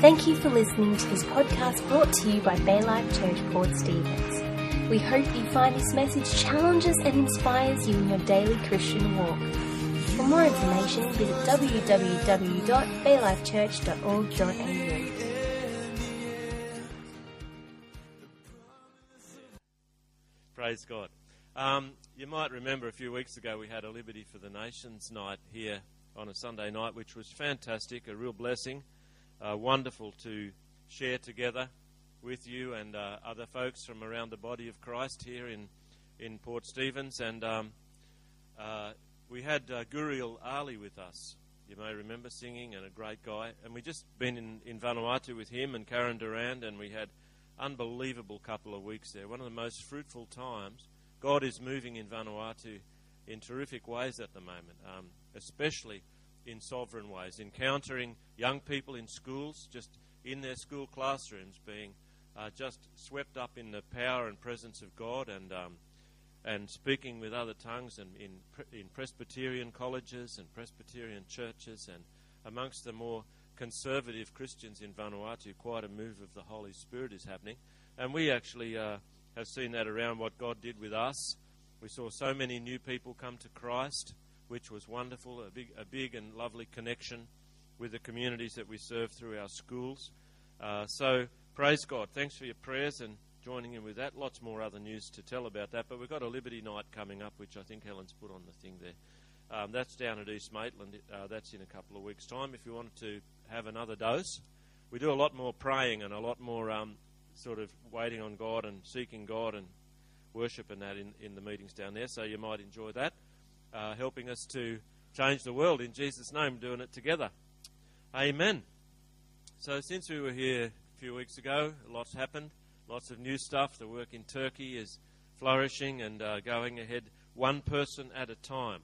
Thank you for listening to this podcast brought to you by Bay Life Church Port Stephens. We hope you find this message challenges and inspires you in your daily Christian walk. For more information, visit www.baylifechurch.org.au. Praise God. Um, you might remember a few weeks ago we had a Liberty for the Nations night here on a Sunday night, which was fantastic, a real blessing. Uh, wonderful to share together with you and uh, other folks from around the body of Christ here in, in Port Stephens. And um, uh, we had uh, Guriel Ali with us. You may remember singing and a great guy. And we just been in, in Vanuatu with him and Karen Durand, and we had unbelievable couple of weeks there. One of the most fruitful times. God is moving in Vanuatu in terrific ways at the moment, um, especially in sovereign ways, encountering young people in schools, just in their school classrooms, being uh, just swept up in the power and presence of God, and um, and speaking with other tongues, and in in Presbyterian colleges and Presbyterian churches, and amongst the more conservative Christians in Vanuatu, quite a move of the Holy Spirit is happening, and we actually uh, have seen that around what God did with us. We saw so many new people come to Christ which was wonderful, a big, a big and lovely connection with the communities that we serve through our schools. Uh, so, praise God. Thanks for your prayers and joining in with that. Lots more other news to tell about that, but we've got a Liberty Night coming up, which I think Helen's put on the thing there. Um, that's down at East Maitland. Uh, that's in a couple of weeks' time. If you wanted to have another dose, we do a lot more praying and a lot more um, sort of waiting on God and seeking God and worship and that in, in the meetings down there. So you might enjoy that uh, helping us to change the world in Jesus' name, doing it together. Amen. So, since we were here a few weeks ago, lots happened, lots of new stuff. The work in Turkey is flourishing and uh, going ahead one person at a time.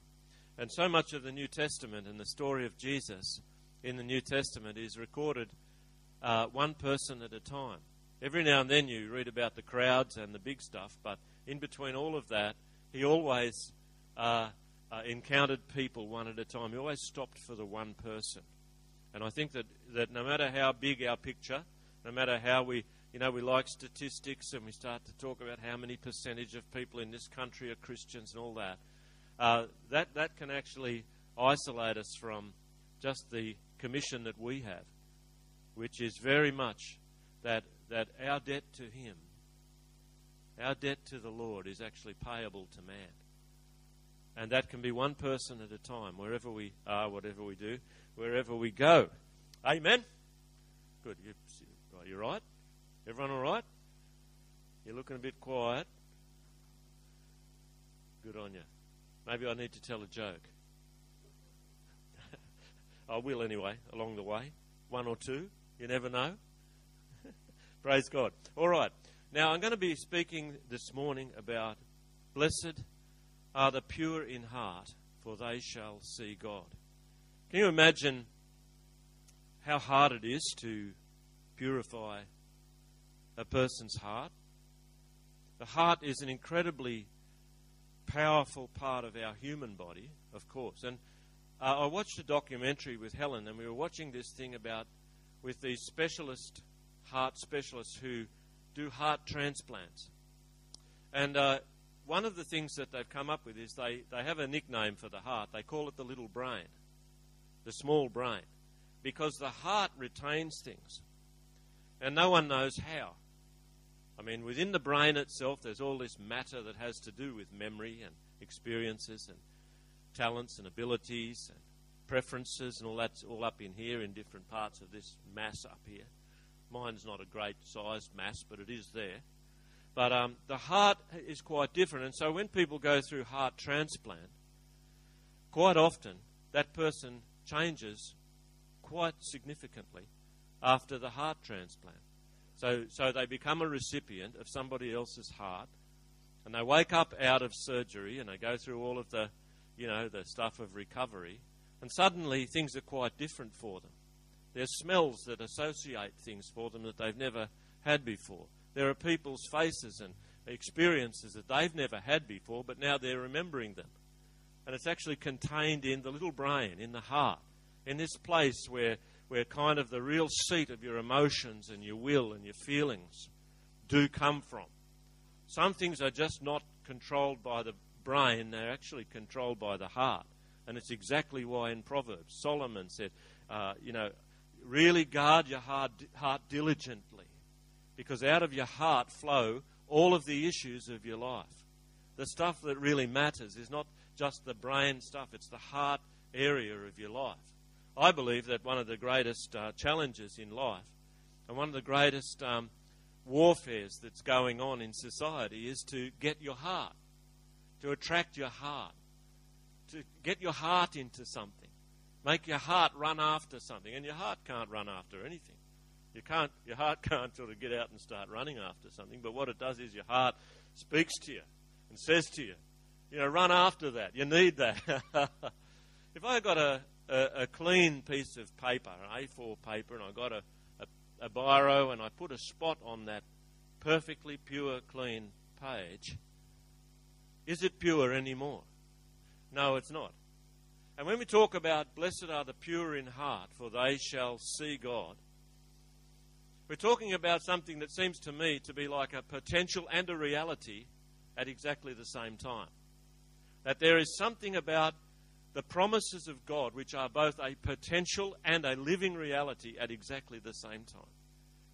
And so much of the New Testament and the story of Jesus in the New Testament is recorded uh, one person at a time. Every now and then you read about the crowds and the big stuff, but in between all of that, he always uh, uh, encountered people one at a time. He always stopped for the one person. And I think that, that no matter how big our picture, no matter how we, you know, we like statistics and we start to talk about how many percentage of people in this country are Christians and all that, uh, that, that can actually isolate us from just the commission that we have, which is very much that, that our debt to Him, our debt to the Lord, is actually payable to man. And that can be one person at a time, wherever we are, whatever we do, wherever we go. Amen? Good. You're right? Everyone all right? You're looking a bit quiet. Good on you. Maybe I need to tell a joke. I will anyway, along the way. One or two. You never know. Praise God. All right. Now, I'm going to be speaking this morning about blessed are the pure in heart, for they shall see God. Can you imagine how hard it is to purify a person's heart? The heart is an incredibly powerful part of our human body, of course. And uh, I watched a documentary with Helen, and we were watching this thing about with these specialist heart specialists who do heart transplants. And uh, one of the things that they've come up with is they, they have a nickname for the heart. They call it the little brain, the small brain, because the heart retains things. And no one knows how. I mean, within the brain itself, there's all this matter that has to do with memory and experiences and talents and abilities and preferences, and all that's all up in here in different parts of this mass up here. Mine's not a great sized mass, but it is there. But um, the heart is quite different. And so when people go through heart transplant, quite often that person changes quite significantly after the heart transplant. So, so they become a recipient of somebody else's heart, and they wake up out of surgery and they go through all of the, you know, the stuff of recovery, and suddenly things are quite different for them. There's smells that associate things for them that they've never had before. There are people's faces and experiences that they've never had before, but now they're remembering them. And it's actually contained in the little brain, in the heart, in this place where, where kind of the real seat of your emotions and your will and your feelings do come from. Some things are just not controlled by the brain, they're actually controlled by the heart. And it's exactly why in Proverbs, Solomon said, uh, you know, really guard your heart, heart diligently, because out of your heart flow all of the issues of your life. The stuff that really matters is not just the brain stuff, it's the heart area of your life. I believe that one of the greatest uh, challenges in life and one of the greatest um, warfares that's going on in society is to get your heart, to attract your heart, to get your heart into something, make your heart run after something. And your heart can't run after anything. You can't, your heart can't sort of get out and start running after something, but what it does is your heart speaks to you and says to you, you know, run after that. You need that. if I got a, a, a, clean piece of paper, an A4 paper, and I got a, a, a biro and I put a spot on that perfectly pure, clean page, is it pure anymore? No, it's not. And when we talk about blessed are the pure in heart, for they shall see God, we're talking about something that seems to me to be like a potential and a reality at exactly the same time. That there is something about the promises of God which are both a potential and a living reality at exactly the same time.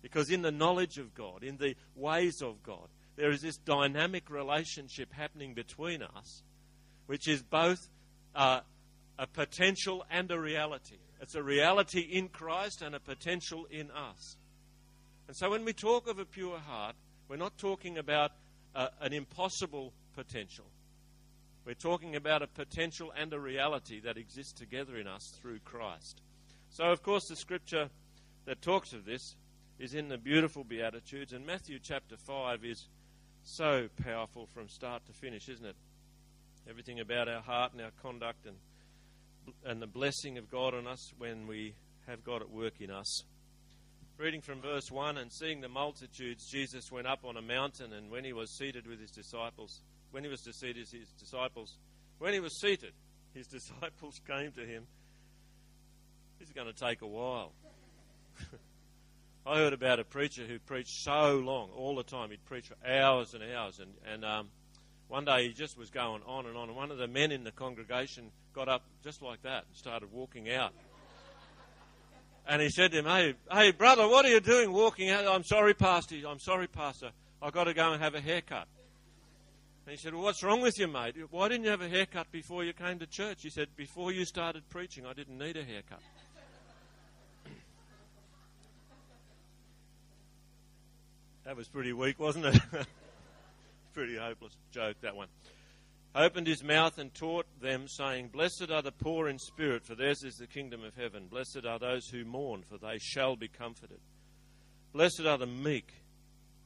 Because in the knowledge of God, in the ways of God, there is this dynamic relationship happening between us, which is both uh, a potential and a reality. It's a reality in Christ and a potential in us. And so when we talk of a pure heart, we're not talking about uh, an impossible potential. We're talking about a potential and a reality that exists together in us through Christ. So, of course, the scripture that talks of this is in the beautiful Beatitudes, and Matthew chapter 5 is so powerful from start to finish, isn't it? Everything about our heart and our conduct and, and the blessing of God on us when we have God at work in us. Reading from verse 1 And seeing the multitudes, Jesus went up on a mountain, and when he was seated with his disciples, when he was seated, his disciples, when he was seated, his disciples came to him. This is going to take a while. I heard about a preacher who preached so long, all the time. He'd preach for hours and hours. And, and um, one day he just was going on and on. And one of the men in the congregation got up just like that and started walking out. And he said to him, Hey, hey, brother, what are you doing walking out? I'm sorry, Pastor. I'm sorry, Pastor. I've got to go and have a haircut. And he said, Well, what's wrong with you, mate? Why didn't you have a haircut before you came to church? He said, Before you started preaching, I didn't need a haircut. that was pretty weak, wasn't it? pretty hopeless joke, that one. Opened his mouth and taught them, saying, Blessed are the poor in spirit, for theirs is the kingdom of heaven. Blessed are those who mourn, for they shall be comforted. Blessed are the meek,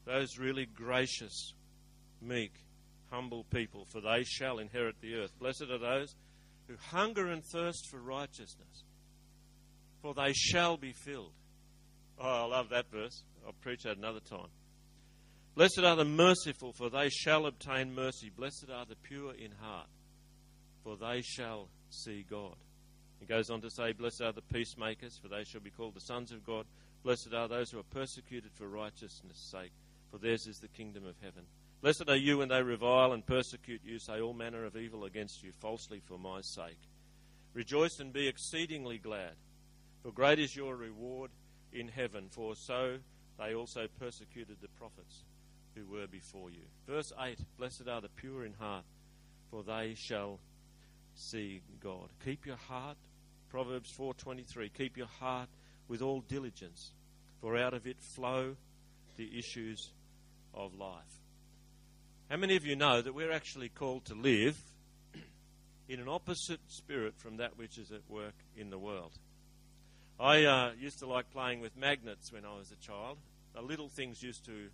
those really gracious, meek humble people, for they shall inherit the earth. Blessed are those who hunger and thirst for righteousness, for they shall be filled. Oh, I love that verse. I'll preach that another time. Blessed are the merciful, for they shall obtain mercy. Blessed are the pure in heart, for they shall see God. He goes on to say, Blessed are the peacemakers, for they shall be called the sons of God. Blessed are those who are persecuted for righteousness' sake, for theirs is the kingdom of heaven. Blessed are you when they revile and persecute you, say all manner of evil against you falsely for my sake. Rejoice and be exceedingly glad, for great is your reward in heaven, for so they also persecuted the prophets who were before you. Verse 8 Blessed are the pure in heart, for they shall see God. Keep your heart, Proverbs 4:23. Keep your heart with all diligence, for out of it flow the issues of life. How many of you know that we're actually called to live in an opposite spirit from that which is at work in the world? I uh, used to like playing with magnets when I was a child. The little things used to,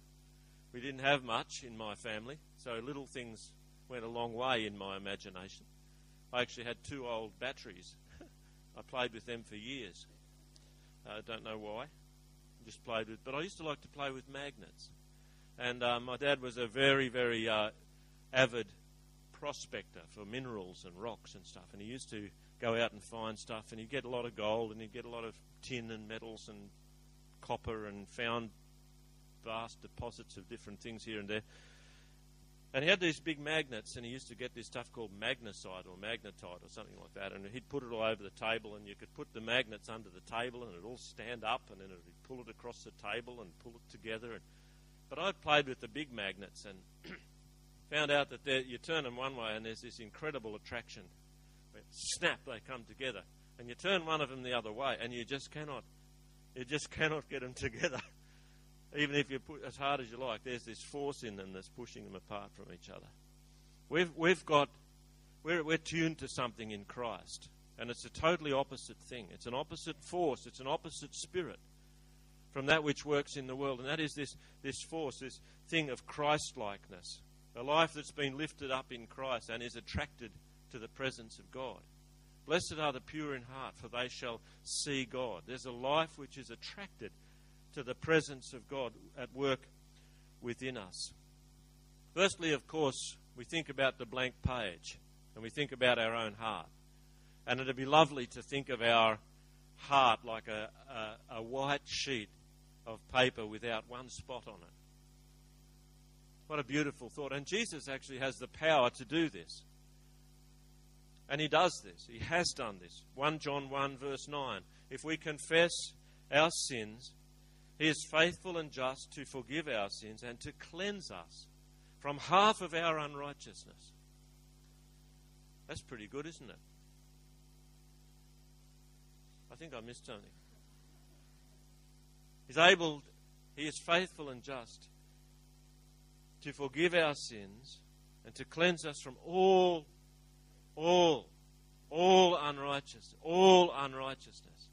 we didn't have much in my family, so little things went a long way in my imagination. I actually had two old batteries. I played with them for years. I uh, don't know why. Just played with, but I used to like to play with magnets. And uh, my dad was a very, very uh, avid prospector for minerals and rocks and stuff. And he used to go out and find stuff, and he'd get a lot of gold, and he'd get a lot of tin and metals and copper and found vast deposits of different things here and there. And he had these big magnets, and he used to get this stuff called magnesite or magnetite or something like that. And he'd put it all over the table, and you could put the magnets under the table, and it'd all stand up, and then he'd pull it across the table and pull it together. And, but I'd played with the big magnets and found out that you turn them one way, and there's this incredible attraction. Where snap, they come together, and you turn one of them the other way, and you just cannot, you just cannot get them together even if you put as hard as you like, there's this force in them that's pushing them apart from each other. We've, we've got, we're, we're tuned to something in Christ, and it's a totally opposite thing. It's an opposite force, it's an opposite spirit from that which works in the world, and that is this, this force, this thing of Christ likeness. A life that's been lifted up in Christ and is attracted to the presence of God. Blessed are the pure in heart, for they shall see God. There's a life which is attracted to the presence of God at work within us. Firstly, of course, we think about the blank page and we think about our own heart. And it'd be lovely to think of our heart like a, a, a white sheet of paper without one spot on it. What a beautiful thought. And Jesus actually has the power to do this. And he does this. He has done this. 1 John 1, verse 9. If we confess our sins, he is faithful and just to forgive our sins and to cleanse us from half of our unrighteousness. That's pretty good, isn't it? I think I missed something. He's able, He is faithful and just to forgive our sins and to cleanse us from all, all, all unrighteousness, all unrighteousness.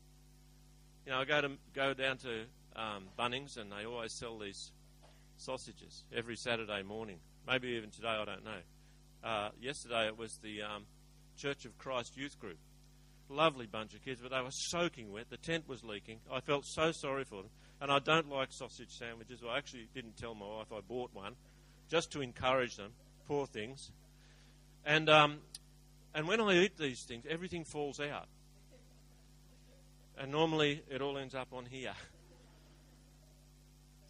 You know, I go to go down to um, Bunnings, and they always sell these sausages every Saturday morning. Maybe even today, I don't know. Uh, yesterday it was the um, Church of Christ youth group. Lovely bunch of kids, but they were soaking wet. The tent was leaking. I felt so sorry for them. And I don't like sausage sandwiches. Well, I actually didn't tell my wife I bought one just to encourage them. Poor things. And, um, and when I eat these things, everything falls out. And normally it all ends up on here.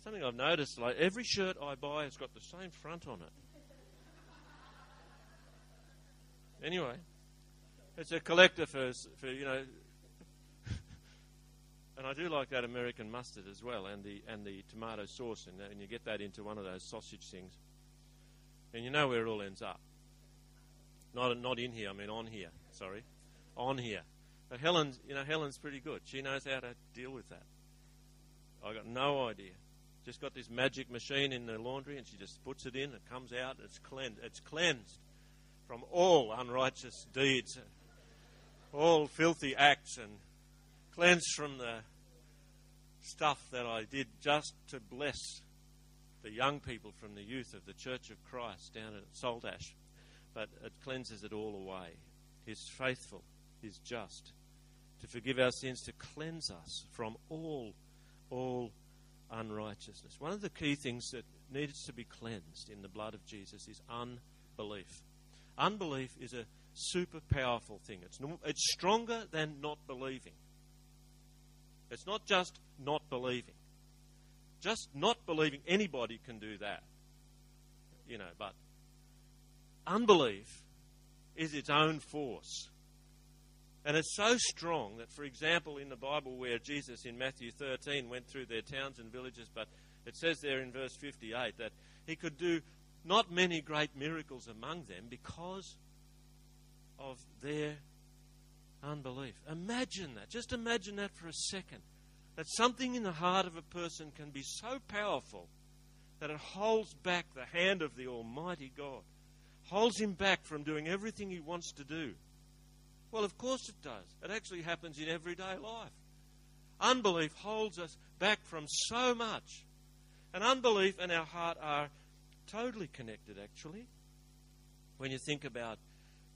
Something I've noticed, like every shirt I buy has got the same front on it. Anyway, it's a collector for, for you know, and I do like that American mustard as well, and the and the tomato sauce, and, and you get that into one of those sausage things, and you know where it all ends up. Not not in here, I mean on here. Sorry, on here. But Helen's, you know, Helen's pretty good. She knows how to deal with that. I got no idea. Just got this magic machine in the laundry, and she just puts it in. It comes out. It's cleansed. It's cleansed from all unrighteous deeds, all filthy acts, and cleansed from the stuff that I did just to bless the young people from the youth of the Church of Christ down at Saltash. But it cleanses it all away. He's faithful. He's just to forgive our sins, to cleanse us from all, all unrighteousness. One of the key things that needs to be cleansed in the blood of Jesus is unbelief. Unbelief is a super powerful thing. It's, it's stronger than not believing. It's not just not believing. Just not believing anybody can do that. You know, but unbelief is its own force. And it's so strong that, for example, in the Bible where Jesus in Matthew 13 went through their towns and villages, but it says there in verse 58 that he could do not many great miracles among them because of their unbelief. Imagine that. Just imagine that for a second. That something in the heart of a person can be so powerful that it holds back the hand of the Almighty God, holds him back from doing everything he wants to do. Well, of course it does. It actually happens in everyday life. Unbelief holds us back from so much. And unbelief and our heart are totally connected, actually. When you think about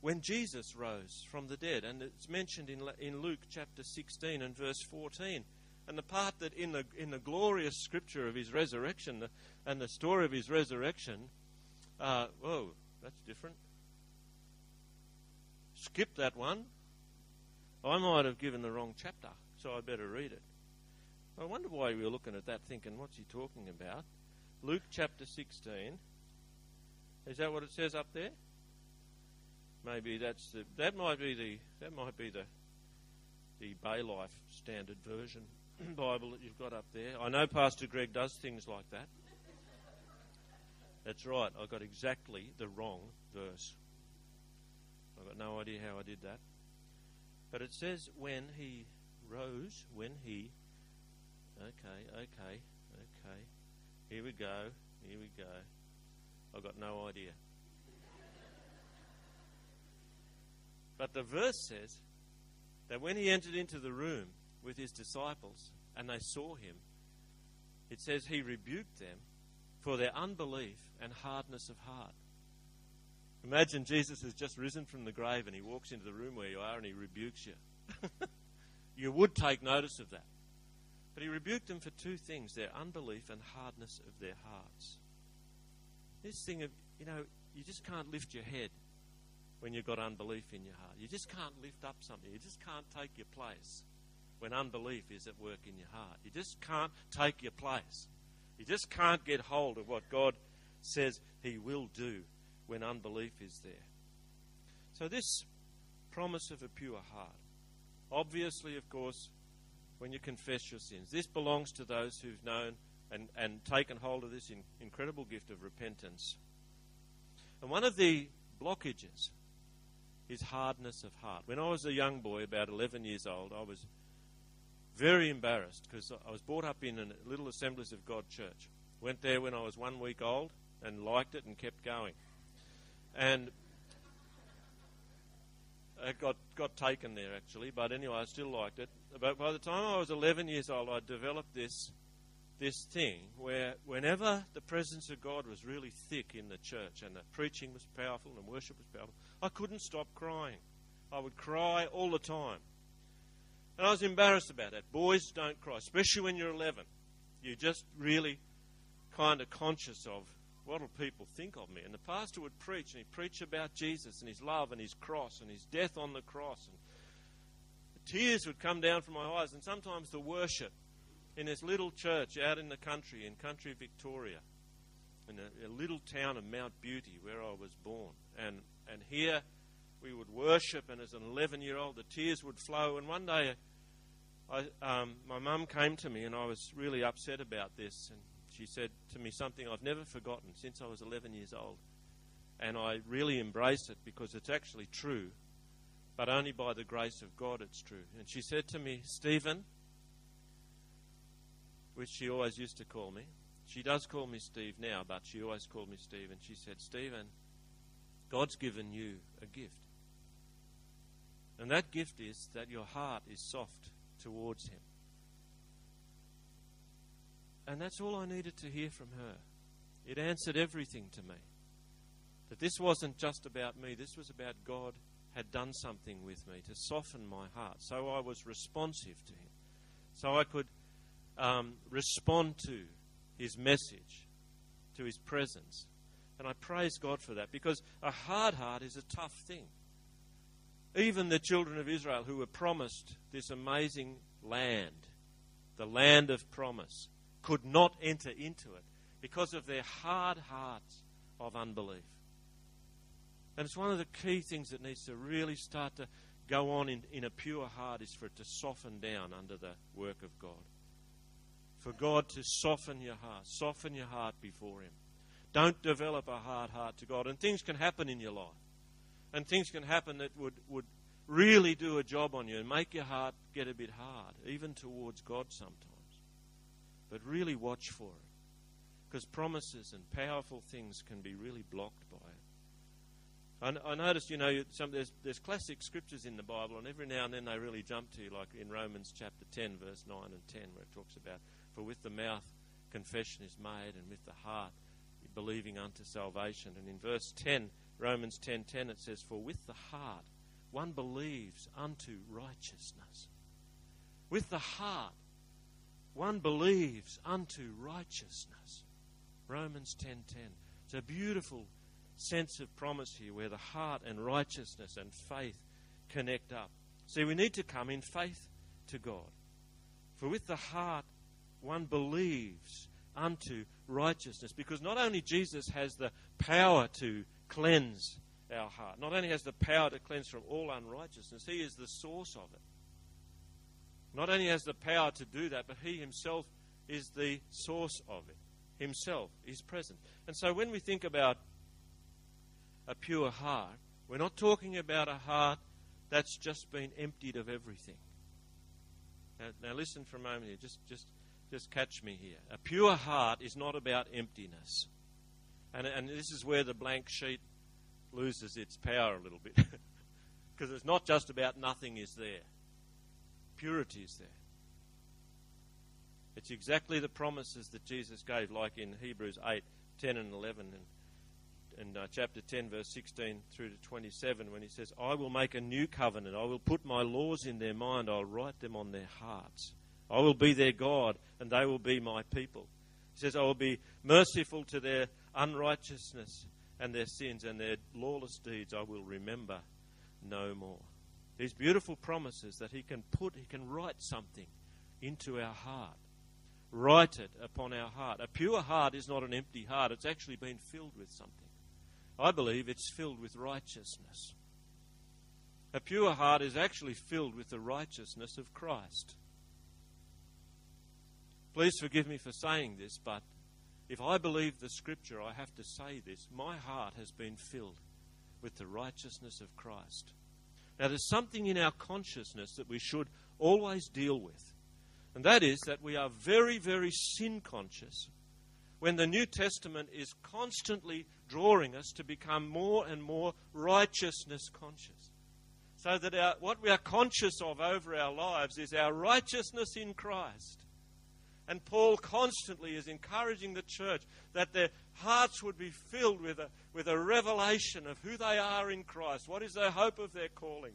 when Jesus rose from the dead, and it's mentioned in, in Luke chapter 16 and verse 14. And the part that in the, in the glorious scripture of his resurrection the, and the story of his resurrection, uh, whoa, that's different skip that one. I might have given the wrong chapter. so I better read it. I wonder why we were looking at that thinking, what's he talking about? Luke chapter 16. Is that what it says up there? Maybe that's the, that might be the that might be the the Bay Life Standard Version Bible that you've got up there. I know Pastor Greg does things like that. That's right. I got exactly the wrong verse. I've got no idea how I did that. But it says when he rose, when he. Okay, okay, okay. Here we go. Here we go. I've got no idea. but the verse says that when he entered into the room with his disciples and they saw him, it says he rebuked them for their unbelief and hardness of heart. Imagine Jesus has just risen from the grave and he walks into the room where you are and he rebukes you. you would take notice of that. But he rebuked them for two things their unbelief and hardness of their hearts. This thing of, you know, you just can't lift your head when you've got unbelief in your heart. You just can't lift up something. You just can't take your place when unbelief is at work in your heart. You just can't take your place. You just can't get hold of what God says He will do when unbelief is there. So, this promise of a pure heart, obviously, of course, when you confess your sins, this belongs to those who've known and, and taken hold of this in, incredible gift of repentance. And one of the blockages is hardness of heart. When I was a young boy, about 11 years old, I was very embarrassed because I was brought up in a little Assemblies of God church. Went there when I was one week old and liked it and kept going. And it got, got taken there actually, but anyway, I still liked it. But by the time I was 11 years old, I developed this this thing where whenever the presence of God was really thick in the church and the preaching was powerful and worship was powerful, I couldn't stop crying. I would cry all the time. And I was embarrassed about that. Boys don't cry, especially when you're 11. You're just really kind of conscious of what will people think of me. And the pastor would preach, and he'd preach about Jesus and his love and his cross and his death on the cross. And the tears would come down from my eyes, and sometimes the worship in this little church out in the country, in country Victoria, in a, a little town of Mount Beauty where I was born. And, and here we would worship, and as an 11 year old, the tears would flow. And one day, I, um, my mum came to me, and I was really upset about this. And she said to me something I've never forgotten since I was 11 years old. And I really embrace it because it's actually true, but only by the grace of God it's true. And she said to me, Stephen, which she always used to call me. She does call me Steve now, but she always called me Steve. And she said, Stephen, God's given you a gift. And that gift is that your heart is soft towards Him. And that's all I needed to hear from her. It answered everything to me. That this wasn't just about me, this was about God had done something with me to soften my heart. So I was responsive to Him. So I could um, respond to his message, to his presence. And I praise God for that because a hard heart is a tough thing. Even the children of Israel who were promised this amazing land, the land of promise, could not enter into it because of their hard hearts of unbelief. And it's one of the key things that needs to really start to go on in, in a pure heart is for it to soften down under the work of God for God to soften your heart, soften your heart before Him. Don't develop a hard heart to God. And things can happen in your life. And things can happen that would, would really do a job on you and make your heart get a bit hard, even towards God sometimes. But really watch for it. Because promises and powerful things can be really blocked by it. I, noticed, you know, some, there's, there's classic scriptures in the Bible, and every now and then they really jump to you, like in Romans chapter 10, verse 9 and 10, where it talks about for with the mouth confession is made, and with the heart believing unto salvation. And in verse 10, Romans 10:10, 10, 10, it says, For with the heart one believes unto righteousness. With the heart one believes unto righteousness. Romans 10:10. 10, 10. It's a beautiful sense of promise here where the heart and righteousness and faith connect up. See, we need to come in faith to God. For with the heart one believes unto righteousness. Because not only Jesus has the power to cleanse our heart, not only has the power to cleanse from all unrighteousness, he is the source of it. Not only has the power to do that, but he himself is the source of it. Himself is present. And so when we think about a pure heart, we're not talking about a heart that's just been emptied of everything. Now, now listen for a moment here. Just, just, just catch me here. A pure heart is not about emptiness. And, and this is where the blank sheet loses its power a little bit. Because it's not just about nothing is there, purity is there. It's exactly the promises that Jesus gave, like in Hebrews 8 10 and 11 and in uh, chapter 10, verse 16 through to 27, when he says, I will make a new covenant. I will put my laws in their mind. I'll write them on their hearts. I will be their God, and they will be my people. He says, I will be merciful to their unrighteousness and their sins, and their lawless deeds I will remember no more. These beautiful promises that he can put, he can write something into our heart. Write it upon our heart. A pure heart is not an empty heart, it's actually been filled with something. I believe it's filled with righteousness. A pure heart is actually filled with the righteousness of Christ. Please forgive me for saying this, but if I believe the scripture, I have to say this. My heart has been filled with the righteousness of Christ. Now, there's something in our consciousness that we should always deal with, and that is that we are very, very sin conscious when the New Testament is constantly drawing us to become more and more righteousness conscious. So that our, what we are conscious of over our lives is our righteousness in Christ. And Paul constantly is encouraging the church that their hearts would be filled with a, with a revelation of who they are in Christ. What is the hope of their calling?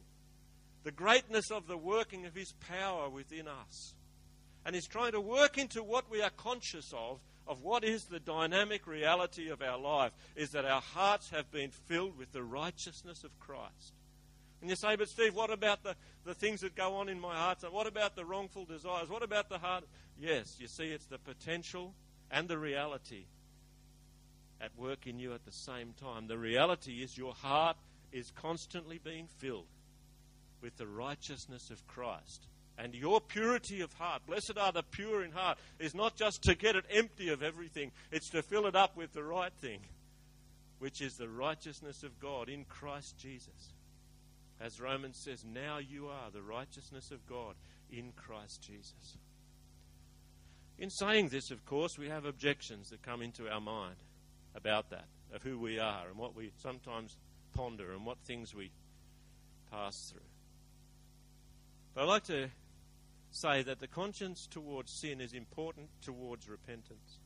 The greatness of the working of his power within us. And he's trying to work into what we are conscious of of what is the dynamic reality of our life is that our hearts have been filled with the righteousness of Christ. And you say, but Steve, what about the, the things that go on in my heart? What about the wrongful desires? What about the heart? Yes, you see, it's the potential and the reality at work in you at the same time. The reality is your heart is constantly being filled with the righteousness of Christ and your purity of heart. Blessed are the pure in heart, is not just to get it empty of everything, it's to fill it up with the right thing, which is the righteousness of God in Christ Jesus. As Romans says, now you are the righteousness of God in Christ Jesus. In saying this, of course, we have objections that come into our mind about that, of who we are and what we sometimes ponder and what things we pass through. But I'd like to say that the conscience towards sin is important towards repentance.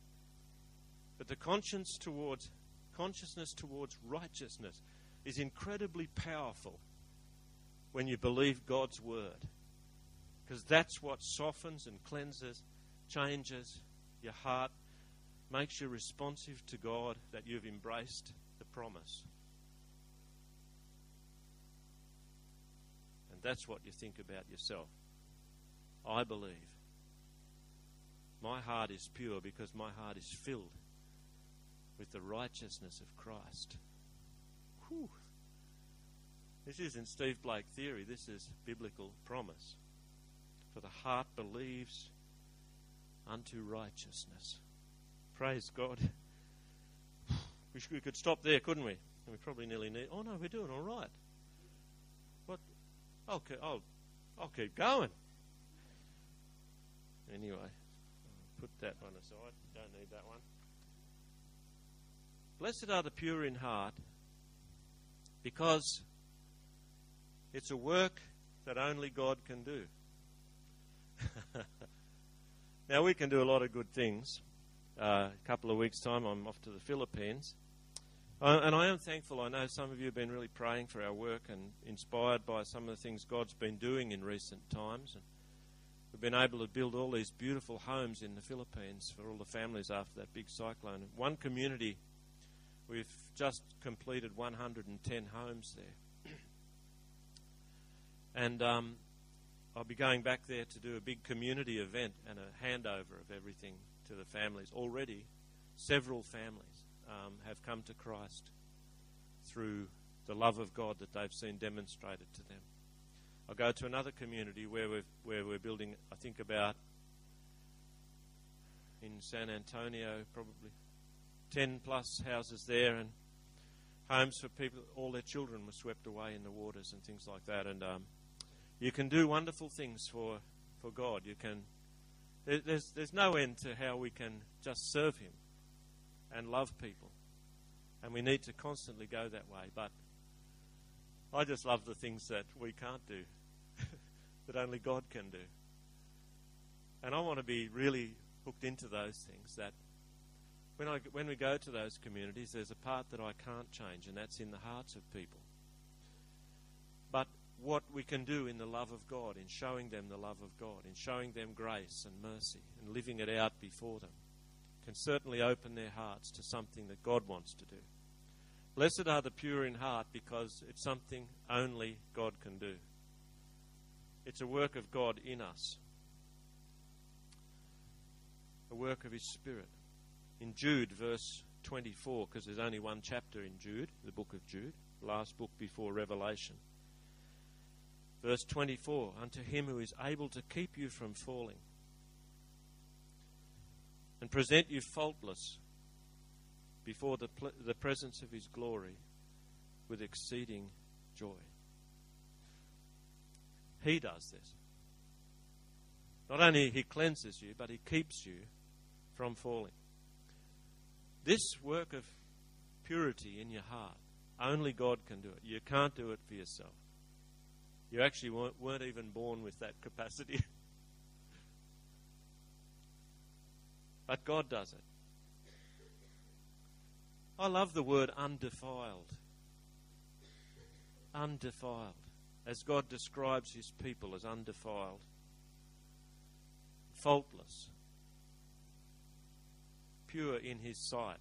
But the conscience towards consciousness towards righteousness is incredibly powerful when you believe God's word. Because that's what softens and cleanses, changes your heart, makes you responsive to God that you've embraced the promise. And that's what you think about yourself. I believe. My heart is pure because my heart is filled with the righteousness of Christ. Whew. This isn't Steve Blake theory, this is biblical promise. For the heart believes unto righteousness. Praise God. We could stop there, couldn't we? And we probably nearly need. Oh no, we're doing all right. What? Okay, I'll, I'll keep going. Anyway, put that one aside. Don't need that one. Blessed are the pure in heart because it's a work that only God can do. now, we can do a lot of good things. Uh, a couple of weeks' time, I'm off to the Philippines. Uh, and I am thankful. I know some of you have been really praying for our work and inspired by some of the things God's been doing in recent times. And We've been able to build all these beautiful homes in the Philippines for all the families after that big cyclone. One community, we've just completed 110 homes there. and um, I'll be going back there to do a big community event and a handover of everything to the families. Already, several families um, have come to Christ through the love of God that they've seen demonstrated to them. I'll go to another community where we're, where we're building, I think, about in San Antonio, probably 10 plus houses there, and homes for people, all their children were swept away in the waters and things like that. And um, you can do wonderful things for, for God. You can, there's, there's no end to how we can just serve Him and love people. And we need to constantly go that way. But I just love the things that we can't do, that only God can do. And I want to be really hooked into those things that when, I, when we go to those communities, there's a part that I can't change, and that's in the hearts of people. What we can do in the love of God, in showing them the love of God, in showing them grace and mercy, and living it out before them, can certainly open their hearts to something that God wants to do. Blessed are the pure in heart because it's something only God can do. It's a work of God in us, a work of His Spirit. In Jude, verse 24, because there's only one chapter in Jude, the book of Jude, last book before Revelation. Verse 24 Unto him who is able to keep you from falling and present you faultless before the, the presence of his glory with exceeding joy. He does this. Not only he cleanses you, but he keeps you from falling. This work of purity in your heart, only God can do it. You can't do it for yourself. You actually weren't, weren't even born with that capacity. but God does it. I love the word undefiled. Undefiled. As God describes his people as undefiled, faultless, pure in his sight.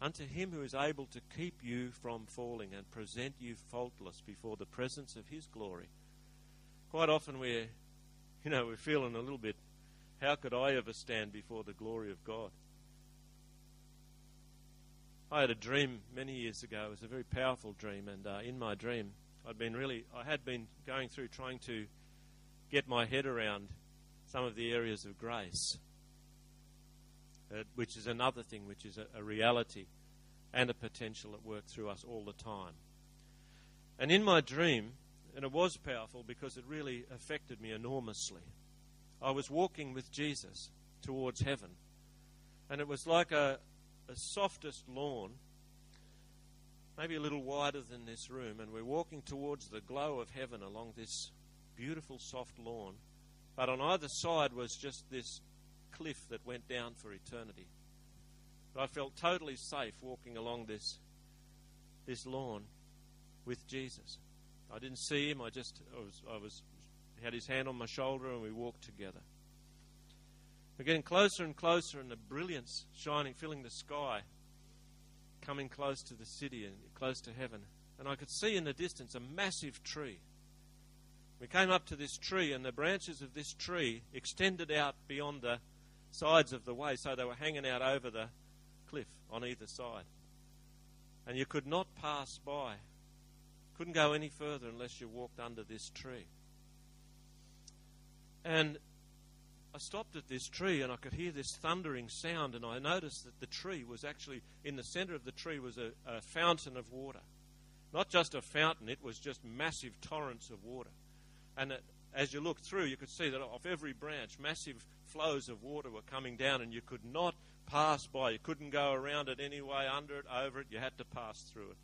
Unto him who is able to keep you from falling and present you faultless before the presence of his glory. Quite often we're, you know, we're feeling a little bit, how could I ever stand before the glory of God? I had a dream many years ago. It was a very powerful dream, and uh, in my dream, I'd been really, I had been going through trying to get my head around some of the areas of grace uh, which is another thing, which is a, a reality and a potential at work through us all the time. And in my dream, and it was powerful because it really affected me enormously, I was walking with Jesus towards heaven. And it was like a, a softest lawn, maybe a little wider than this room, and we're walking towards the glow of heaven along this beautiful soft lawn. But on either side was just this cliff that went down for eternity. But I felt totally safe walking along this, this lawn with Jesus. I didn't see him. I just I was, I was had his hand on my shoulder and we walked together. We're getting closer and closer, and the brilliance shining, filling the sky, coming close to the city and close to heaven. And I could see in the distance a massive tree. We came up to this tree, and the branches of this tree extended out beyond the sides of the way, so they were hanging out over the cliff on either side. And you could not pass by, couldn't go any further unless you walked under this tree. And I stopped at this tree and I could hear this thundering sound, and I noticed that the tree was actually, in the center of the tree was a, a fountain of water. Not just a fountain, it was just massive torrents of water. And it, as you looked through, you could see that off every branch, massive flows of water were coming down, and you could not pass by. You couldn't go around it any way, under it, over it. You had to pass through it.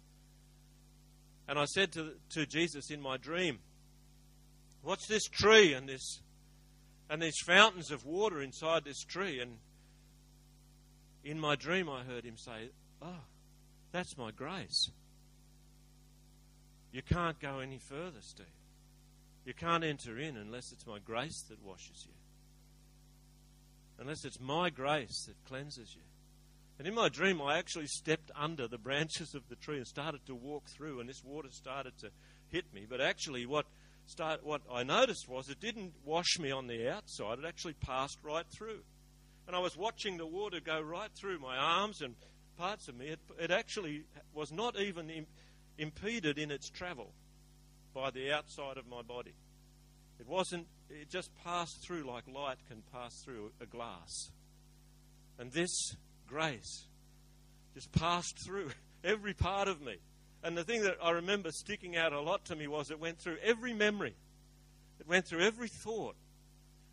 And I said to, to Jesus in my dream, What's this tree and this and these fountains of water inside this tree? And in my dream I heard him say, Oh, that's my grace. You can't go any further, Steve. You can't enter in unless it's my grace that washes you. Unless it's my grace that cleanses you. And in my dream, I actually stepped under the branches of the tree and started to walk through, and this water started to hit me. But actually, what start, what I noticed was it didn't wash me on the outside, it actually passed right through. And I was watching the water go right through my arms and parts of me. It, it actually was not even Im- impeded in its travel by the outside of my body. It wasn't, it just passed through like light can pass through a glass. And this grace just passed through every part of me. And the thing that I remember sticking out a lot to me was it went through every memory, it went through every thought.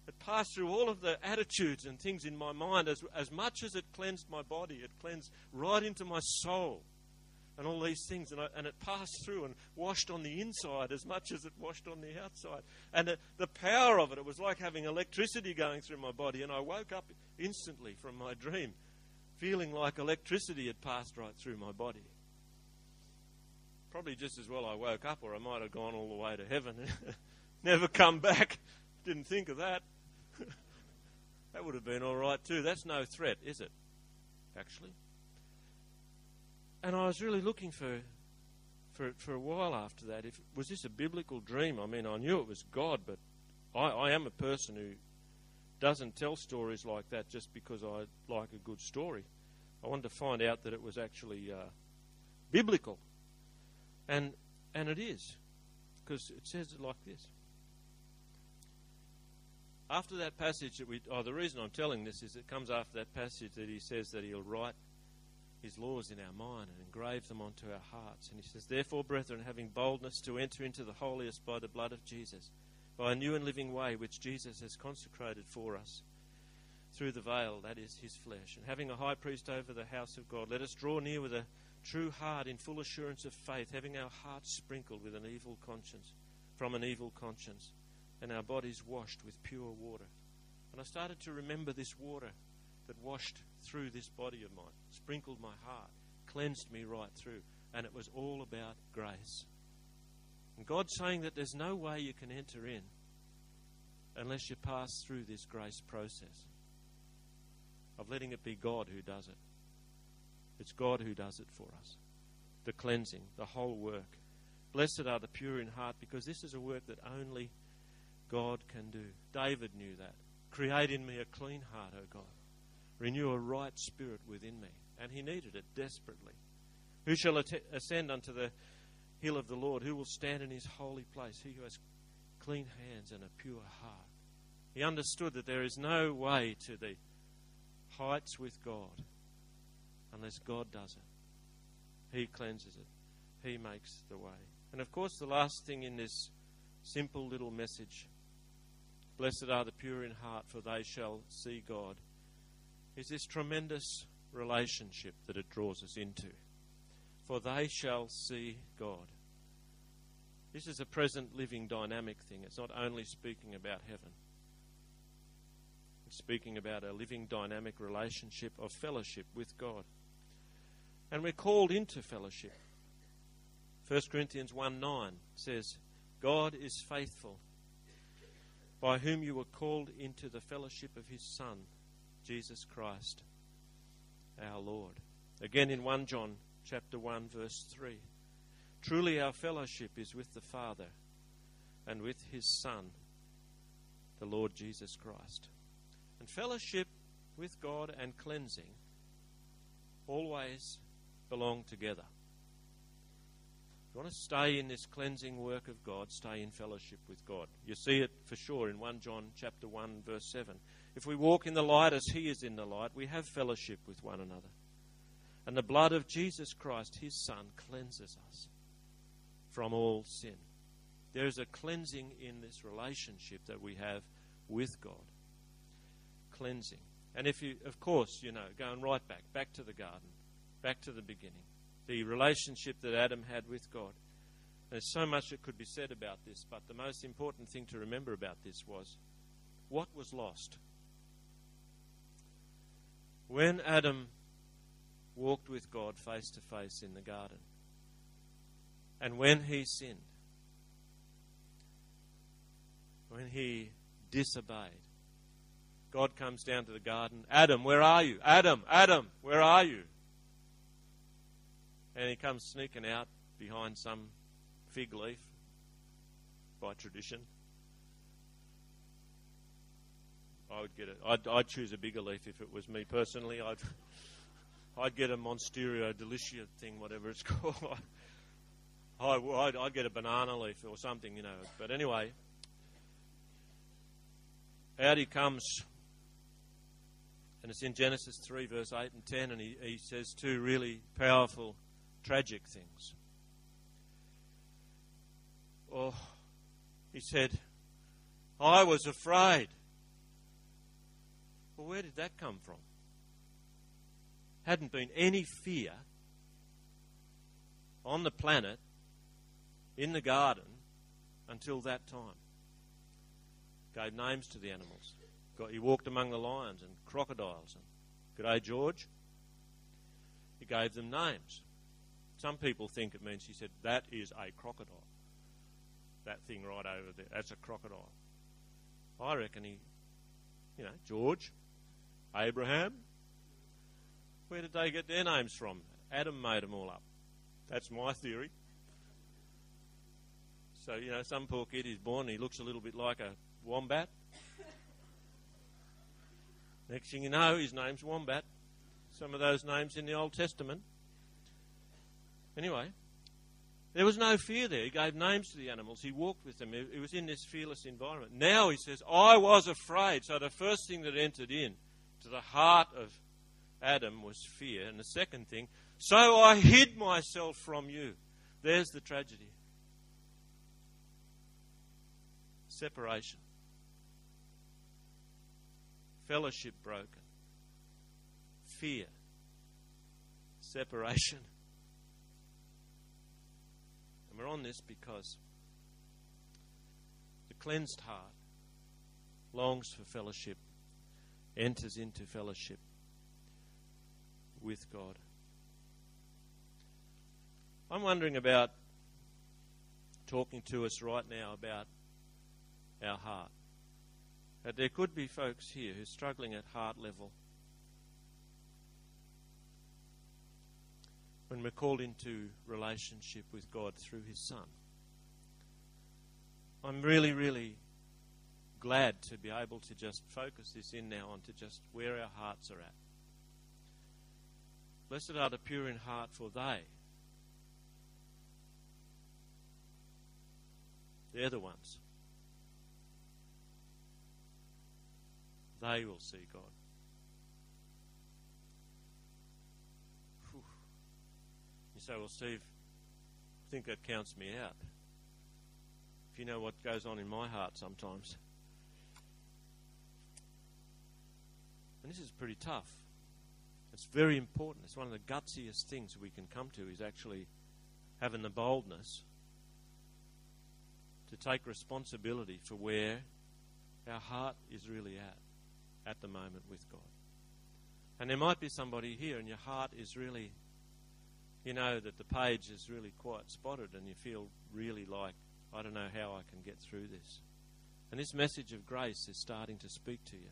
It passed through all of the attitudes and things in my mind. As, as much as it cleansed my body, it cleansed right into my soul and all these things. And, I, and it passed through and washed on the inside as much as it washed on the outside. And it, the power of it, it was like having electricity going through my body. And I woke up instantly from my dream feeling like electricity had passed right through my body. Probably just as well I woke up, or I might have gone all the way to heaven never come back. Didn't think of that. that would have been all right too. That's no threat, is it? Actually. And I was really looking for for for a while after that. If was this a biblical dream? I mean, I knew it was God, but I, I am a person who doesn't tell stories like that just because I like a good story. I wanted to find out that it was actually uh, biblical, and and it is, because it says it like this. After that passage that we, oh, the reason I'm telling this is it comes after that passage that he says that he'll write his laws in our mind and engrave them onto our hearts. And he says, Therefore, brethren, having boldness to enter into the holiest by the blood of Jesus, by a new and living way which Jesus has consecrated for us through the veil, that is his flesh. And having a high priest over the house of God, let us draw near with a true heart in full assurance of faith, having our hearts sprinkled with an evil conscience, from an evil conscience, and our bodies washed with pure water. And I started to remember this water that washed through this body of mine, sprinkled my heart, cleansed me right through, and it was all about grace. And God's saying that there's no way you can enter in unless you pass through this grace process of letting it be God who does it. It's God who does it for us. The cleansing, the whole work. Blessed are the pure in heart because this is a work that only God can do. David knew that. Create in me a clean heart, O God. Renew a right spirit within me. And he needed it desperately. Who shall ascend unto the hill of the Lord? Who will stand in his holy place? He who has clean hands and a pure heart. He understood that there is no way to the heights with God unless God does it. He cleanses it, He makes the way. And of course, the last thing in this simple little message Blessed are the pure in heart, for they shall see God, is this tremendous relationship that it draws us into. For they shall see God. This is a present living dynamic thing. It's not only speaking about heaven, it's speaking about a living dynamic relationship of fellowship with God. And we're called into fellowship. 1 Corinthians 1 9 says, God is faithful, by whom you were called into the fellowship of his Son, Jesus Christ, our Lord. Again in 1 John chapter 1 verse 3. Truly, our fellowship is with the Father and with His Son, the Lord Jesus Christ. And fellowship with God and cleansing always belong together. If you want to stay in this cleansing work of God, stay in fellowship with God. You see it for sure in 1 John chapter 1 verse 7. If we walk in the light as he is in the light, we have fellowship with one another. And the blood of Jesus Christ, his son, cleanses us from all sin. There is a cleansing in this relationship that we have with God. Cleansing. And if you, of course, you know, going right back, back to the garden, back to the beginning, the relationship that Adam had with God. There's so much that could be said about this, but the most important thing to remember about this was what was lost? When Adam walked with God face to face in the garden, and when he sinned, when he disobeyed, God comes down to the garden. Adam, where are you? Adam, Adam, where are you? And he comes sneaking out behind some fig leaf. by tradition. I would get it. I'd, I'd choose a bigger leaf if it was me personally. I'd I'd get a Monstera delicia thing, whatever it's called. I, would I'd get a banana leaf or something, you know. But anyway, out he comes, and it's in Genesis 3, verse 8 and 10, and he, he says two really powerful, tragic things. Oh, he said, I was afraid. Well, where did that come from? Hadn't been any fear on the planet, in the garden, until that time. Gave names to the animals. Got, he walked among the lions and crocodiles. And, G'day, George. He gave them names. Some people think it means he said, That is a crocodile that thing right over there. That's a crocodile. I reckon he, you know, George, Abraham. Where did they get their names from? Adam made them all up. That's my theory. So, you know, some poor kid is born he looks a little bit like a wombat. Next thing you know, his name's Wombat. Some of those names in the Old Testament. Anyway, there was no fear there. He gave names to the animals. He walked with them. He was in this fearless environment. Now he says, I was afraid. So the first thing that entered in to the heart of Adam was fear. And the second thing, so I hid myself from you. There's the tragedy separation, fellowship broken, fear, separation. And we're on this because the cleansed heart longs for fellowship, enters into fellowship with God. I'm wondering about talking to us right now about our heart. That there could be folks here who are struggling at heart level when we're called into relationship with God through His Son. I'm really, really glad to be able to just focus this in now onto just where our hearts are at. Blessed are the pure in heart, for they, they're the ones. They will see God. You say, well, Steve, I think that counts me out. If you know what goes on in my heart sometimes. And this is pretty tough. It's very important. It's one of the gutsiest things we can come to is actually having the boldness to take responsibility for where our heart is really at at the moment with God. And there might be somebody here and your heart is really you know that the page is really quite spotted and you feel really like, I don't know how I can get through this. And this message of grace is starting to speak to you.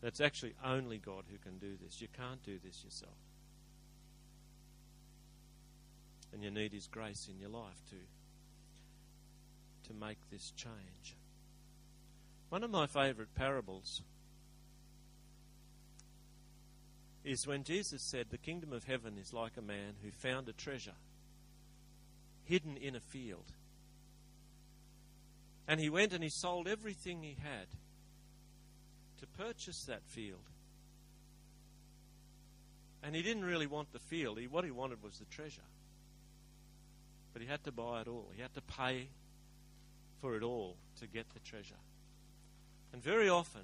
That's actually only God who can do this. You can't do this yourself. And you need His grace in your life to, to make this change. One of my favourite parables is when Jesus said, The kingdom of heaven is like a man who found a treasure hidden in a field. And he went and he sold everything he had to purchase that field. And he didn't really want the field. He, what he wanted was the treasure. But he had to buy it all. He had to pay for it all to get the treasure. And very often,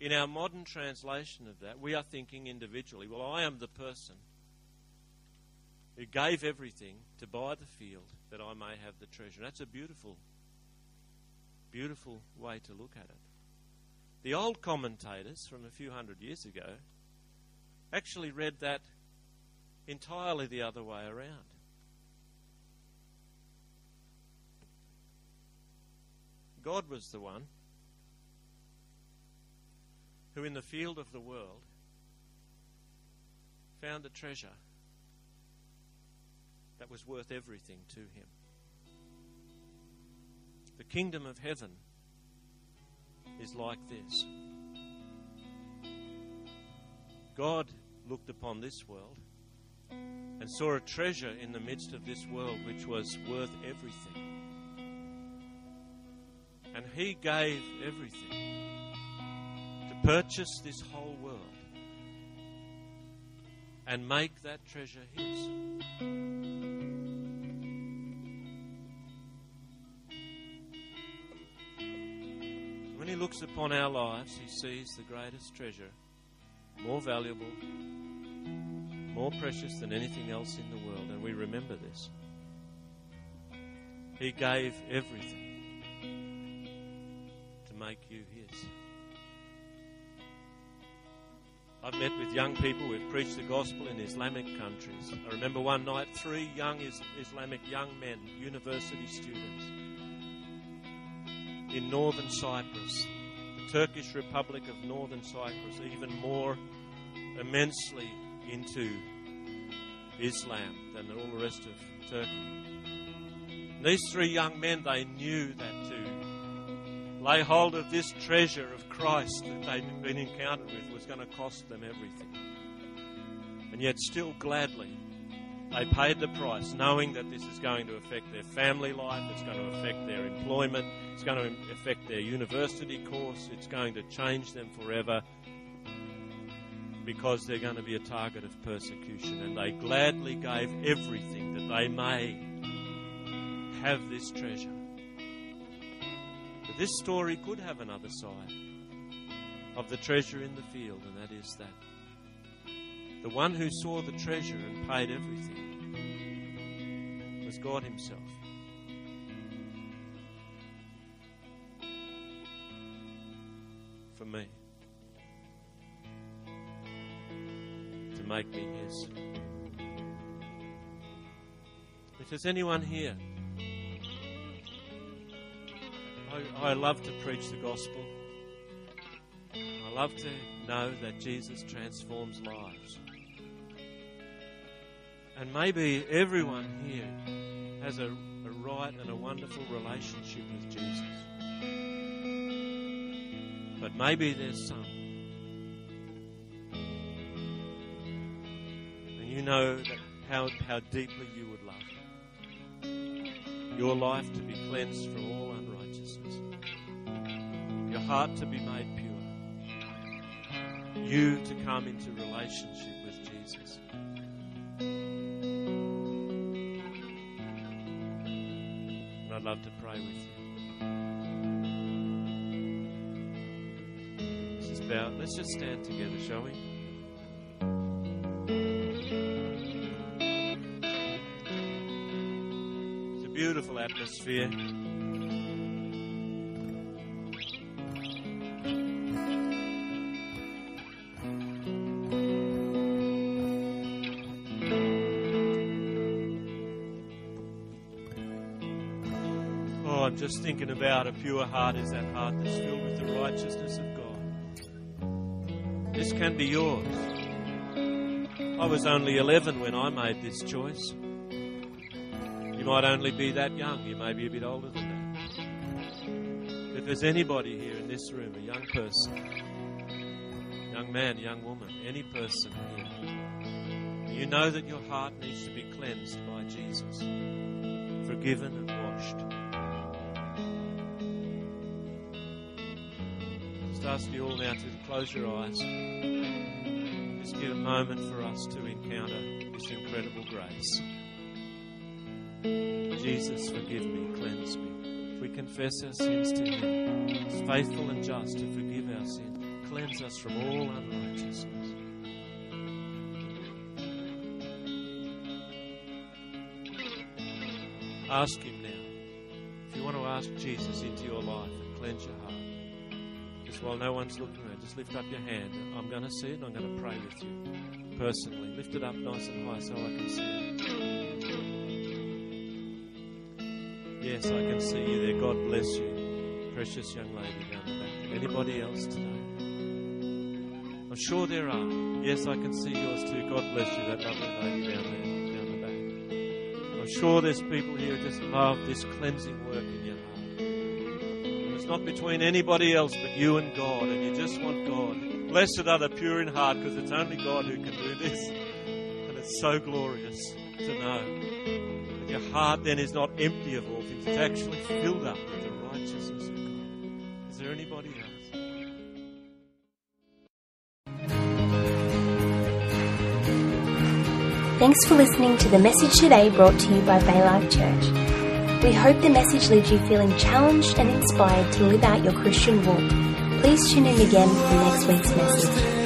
in our modern translation of that, we are thinking individually. Well, I am the person who gave everything to buy the field that I may have the treasure. That's a beautiful, beautiful way to look at it. The old commentators from a few hundred years ago actually read that entirely the other way around. God was the one who in the field of the world found a treasure that was worth everything to him. The kingdom of heaven is like this God looked upon this world and saw a treasure in the midst of this world which was worth everything. And he gave everything to purchase this whole world and make that treasure his. Looks upon our lives, he sees the greatest treasure, more valuable, more precious than anything else in the world, and we remember this. He gave everything to make you his. I've met with young people, we've preached the gospel in Islamic countries. I remember one night three young Islamic young men, university students, in northern Cyprus, the Turkish Republic of northern Cyprus, even more immensely into Islam than all the rest of Turkey. And these three young men, they knew that to lay hold of this treasure of Christ that they'd been encountered with was going to cost them everything. And yet, still gladly, they paid the price, knowing that this is going to affect their family life, it's going to affect their employment, it's going to affect their university course, it's going to change them forever because they're going to be a target of persecution. And they gladly gave everything that they may have this treasure. But this story could have another side of the treasure in the field, and that is that the one who saw the treasure and paid everything was God Himself. For me. To make me His. If there's anyone here, I, I love to preach the gospel. I love to know that Jesus transforms lives. And maybe everyone here has a, a right and a wonderful relationship with Jesus. But maybe there's some. And you know that how, how deeply you would love your life to be cleansed from all unrighteousness, your heart to be made pure you to come into relationship love to pray with you. Let's just stand together, shall we? It's a beautiful atmosphere. Thinking about a pure heart is that heart that's filled with the righteousness of God. This can be yours. I was only 11 when I made this choice. You might only be that young, you may be a bit older than that. If there's anybody here in this room, a young person, young man, young woman, any person here, you know that your heart needs to be cleansed by Jesus, forgiven and washed. Ask you all now to close your eyes. Just give a moment for us to encounter this incredible grace. Jesus, forgive me, cleanse me. If we confess our sins to Him, He's faithful and just to forgive our sin, cleanse us from all unrighteousness. Ask Him now. If you want to ask Jesus into your life and cleanse your just while no one's looking around, just lift up your hand. I'm going to see it I'm going to pray with you personally. Lift it up nice and high so I can see it. Yes, I can see you there. God bless you, precious young lady down the back. Anybody else today? I'm sure there are. Yes, I can see yours too. God bless you, that lovely lady down there, down the back. I'm sure there's people here who just love this cleansing work in your heart. Not between anybody else but you and God, and you just want God. Blessed are the pure in heart, because it's only God who can do this. And it's so glorious to know that your heart then is not empty of all things, it's actually filled up with the righteousness of God. Is there anybody else? Thanks for listening to the message today brought to you by Bay Life Church. We hope the message leaves you feeling challenged and inspired to live out your Christian walk. Please tune in again for next week's message.